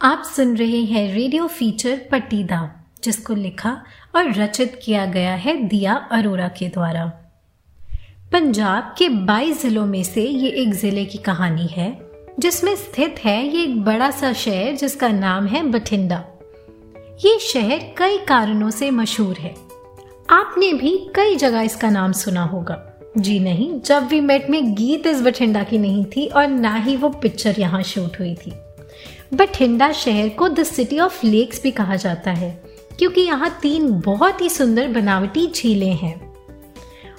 आप सुन रहे हैं रेडियो फीचर पट्टीदा जिसको लिखा और रचित किया गया है दिया अरोरा के द्वारा। पंजाब के 22 जिलों में से ये एक ज़िले की कहानी है, जिसमें स्थित है ये एक बड़ा सा शहर जिसका नाम है बठिंडा। ये शहर कई कारणों से मशहूर है। आपने भी कई जगह इसका नाम सुना होगा। जी नहीं, जब वी मेट में गीत इस बठिंडा की नहीं थी और ना ही वो पिक्चर यहाँ शूट हुई थी। बठिंडा शहर को द सिटी ऑफ़ लेक्स भी कहा जाता है, क्योंकि यहाँ तीन बहुत ही सुंदर बनावटी झीलें हैं।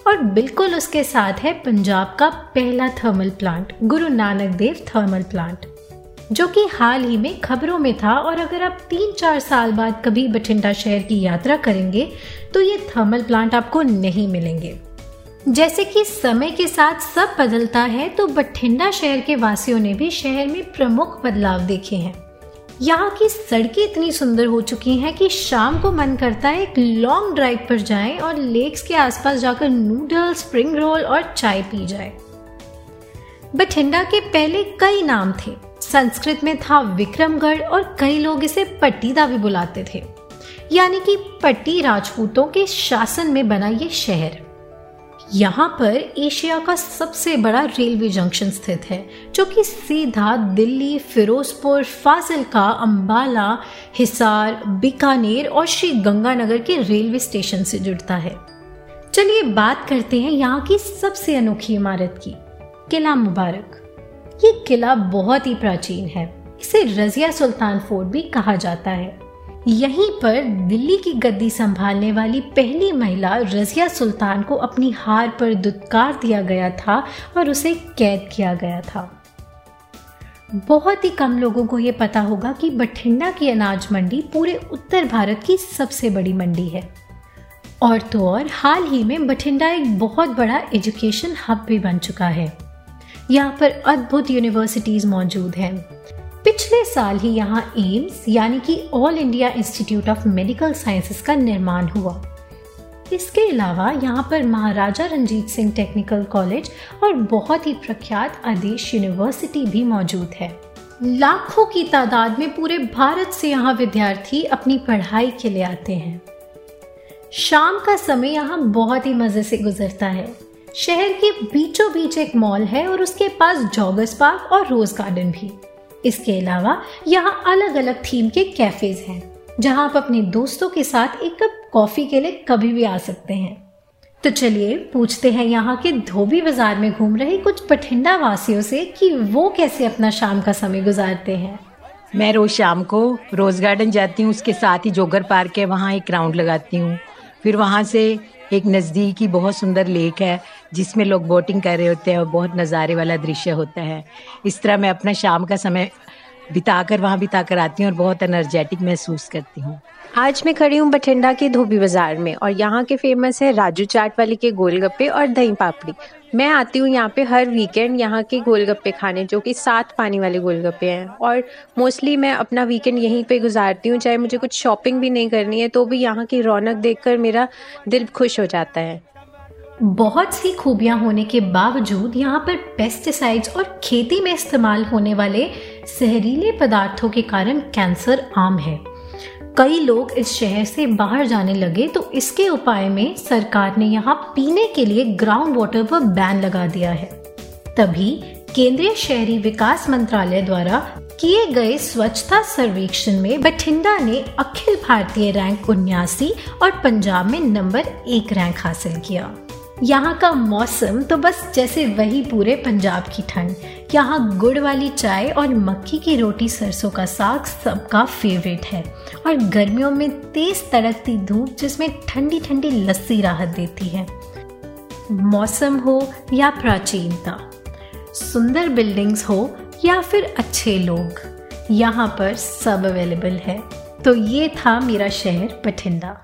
और बिल्कुल उसके साथ है पंजाब का पहला thermal plant Guru Nanak Dev thermal plant जो कि हाल ही में खबरों में था। और अगर आप तीन चार साल बाद कभी बठिंडा शहर की यात्रा करेंगे तो ये थर्मल प्लांट आपको नहीं मिलेंगे। जैसे कि समय के साथ सब बदलता है तो बठिंडा शहर के वासियों ने भी शहर में प्रमुख बदलाव देखे हैं। यहाँ की सड़कें इतनी सुंदर हो चुकी हैं कि शाम को मन करता है एक लॉन्ग ड्राइव पर जाएँ और लेक्स के आसपास जाकर नूडल स्प्रिंग रोल और चाय पी जाए। बठिंडा के पहले कई नाम थे। संस्कृत में था विक्रमगढ़ और कई लोग इसे पट्टीदा भी बुलाते थे। यानी कि पट्टी राजपूतों के शासन में बना ये शहर। यहाँ पर एशिया का सबसे बड़ा रेलवे जंक्शन स्थित है, जो कि सीधा दिल्ली, फिरोजपुर, फाजिलका, अंबाला, हिसार, बीकानेर और श्री गंगानगर के रेलवे स्टेशन से जुड़ता है। चलिए बात करते हैं यहाँ की सबसे अनोखी इमारत की, किला मुबारक। ये किला बहुत ही प्राचीन है। इसे रजिया सुल्तान फोर्ट भी कहा जाता है। यहीं पर दिल्ली की गद्दी संभालने वाली पहली महिला रजिया सुल्तान को अपनी हार पर दुत्कार दिया गया था और उसे कैद किया गया था। बहुत ही कम लोगों को ये पता होगा कि बठिंडा की अनाज मंडी पूरे उत्तर भारत की सबसे बड़ी मंडी है। और तो और, हाल ही में बठिंडा एक बहुत बड़ा एजुकेशन हब भी बन चुका है। यहाँ पर अद्भुत यूनिवर्सिटीज मौजूद हैं। पिछले साल ही यहाँ एम्स, यानी कि all India institute of medical sciences का निर्माण हुआ। इसके अलावा यहाँ पर महाराजा रंजीत सिंह टेक्निकल कॉलेज और बहुत ही प्रख्यात आदेश यूनिवर्सिटी भी मौजूद है। लाखों की तादाद में पूरे भारत से यहाँ विद्यार्थी अपनी पढ़ाई के लिए आते हैं। शाम का समय यहाँ बहुत ही मज़े से गुजरता है। शहर के बीचों बीच एक मॉल है और उसके पास जॉगर्स पार्क और रोज गार्डन भी। इसके अलावा यहाँ अलग अलग थीम के कैफेज हैं, जहाँ आप अपने दोस्तों के साथ एक कप कॉफ़ी के लिए कभी भी आ सकते हैं। तो चलिए पूछते हैं यहाँ के धोबी बाज़ार में घूम रहे कुछ बठिंडा वासियों से कि वो कैसे अपना शाम का समय गुजारते हैं। मैं रोज शाम को रोज गार्डन जाती हूँ, उसके साथ ही जोगर पार्क है, वहाँ एक राउंड लगाती हूँ। फिर वहाँ से एक नज़दीकी बहुत सुंदर लेक है जिसमें लोग बोटिंग कर रहे होते हैं और बहुत नज़ारे वाला दृश्य होता है। इस तरह मैं अपना शाम का समय बिता कर वहाँ बिता कर आती हूँ और बहुत एनर्जेटिक महसूस करती हूँ। आज मैं खड़ी हूँ बठिंडा के धोबी बाज़ार में और यहाँ के फ़ेमस है राजू चाट वाले के गोलगप्पे और दही पापड़ी। मैं आती हूँ यहाँ पे हर वीकेंड यहाँ के गोलगप्पे खाने, जो कि सात पानी वाले गोलगप्पे हैं। और मोस्टली मैं अपना वीकेंड यहीं पे गुजारती हूँ, चाहे मुझे कुछ शॉपिंग भी नहीं करनी है तो भी यहाँ की रौनक देखकर मेरा दिल खुश हो जाता है। बहुत सी खूबियाँ होने के बावजूद यहाँ पर पेस्टिसाइड्स और खेती में इस्तेमाल होने वाले जहरीले पदार्थों के कारण कैंसर आम है। कई लोग इस शहर से बाहर जाने लगे तो इसके उपाय में सरकार ने यहाँ पीने के लिए ग्राउंड वाटर पर बैन लगा दिया है। तभी केंद्रीय शहरी विकास मंत्रालय द्वारा किए गए स्वच्छता सर्वेक्षण में बठिंडा ने अखिल भारतीय रैंक उन्यासी और पंजाब में नंबर एक रैंक हासिल किया। यहाँ का मौसम तो बस जैसे वही पूरे पंजाब की ठंड। यहाँ गुड़ वाली चाय और मक्की की रोटी सरसों का साग सबका फेवरेट है। और गर्मियों में तेज तड़कती धूप जिसमें ठंडी ठंडी लस्सी राहत देती है। मौसम हो या प्राचीनता, सुंदर बिल्डिंग्स हो या फिर अच्छे लोग, यहाँ पर सब अवेलेबल है। तो ये था मेरा शहर, बठिंडा।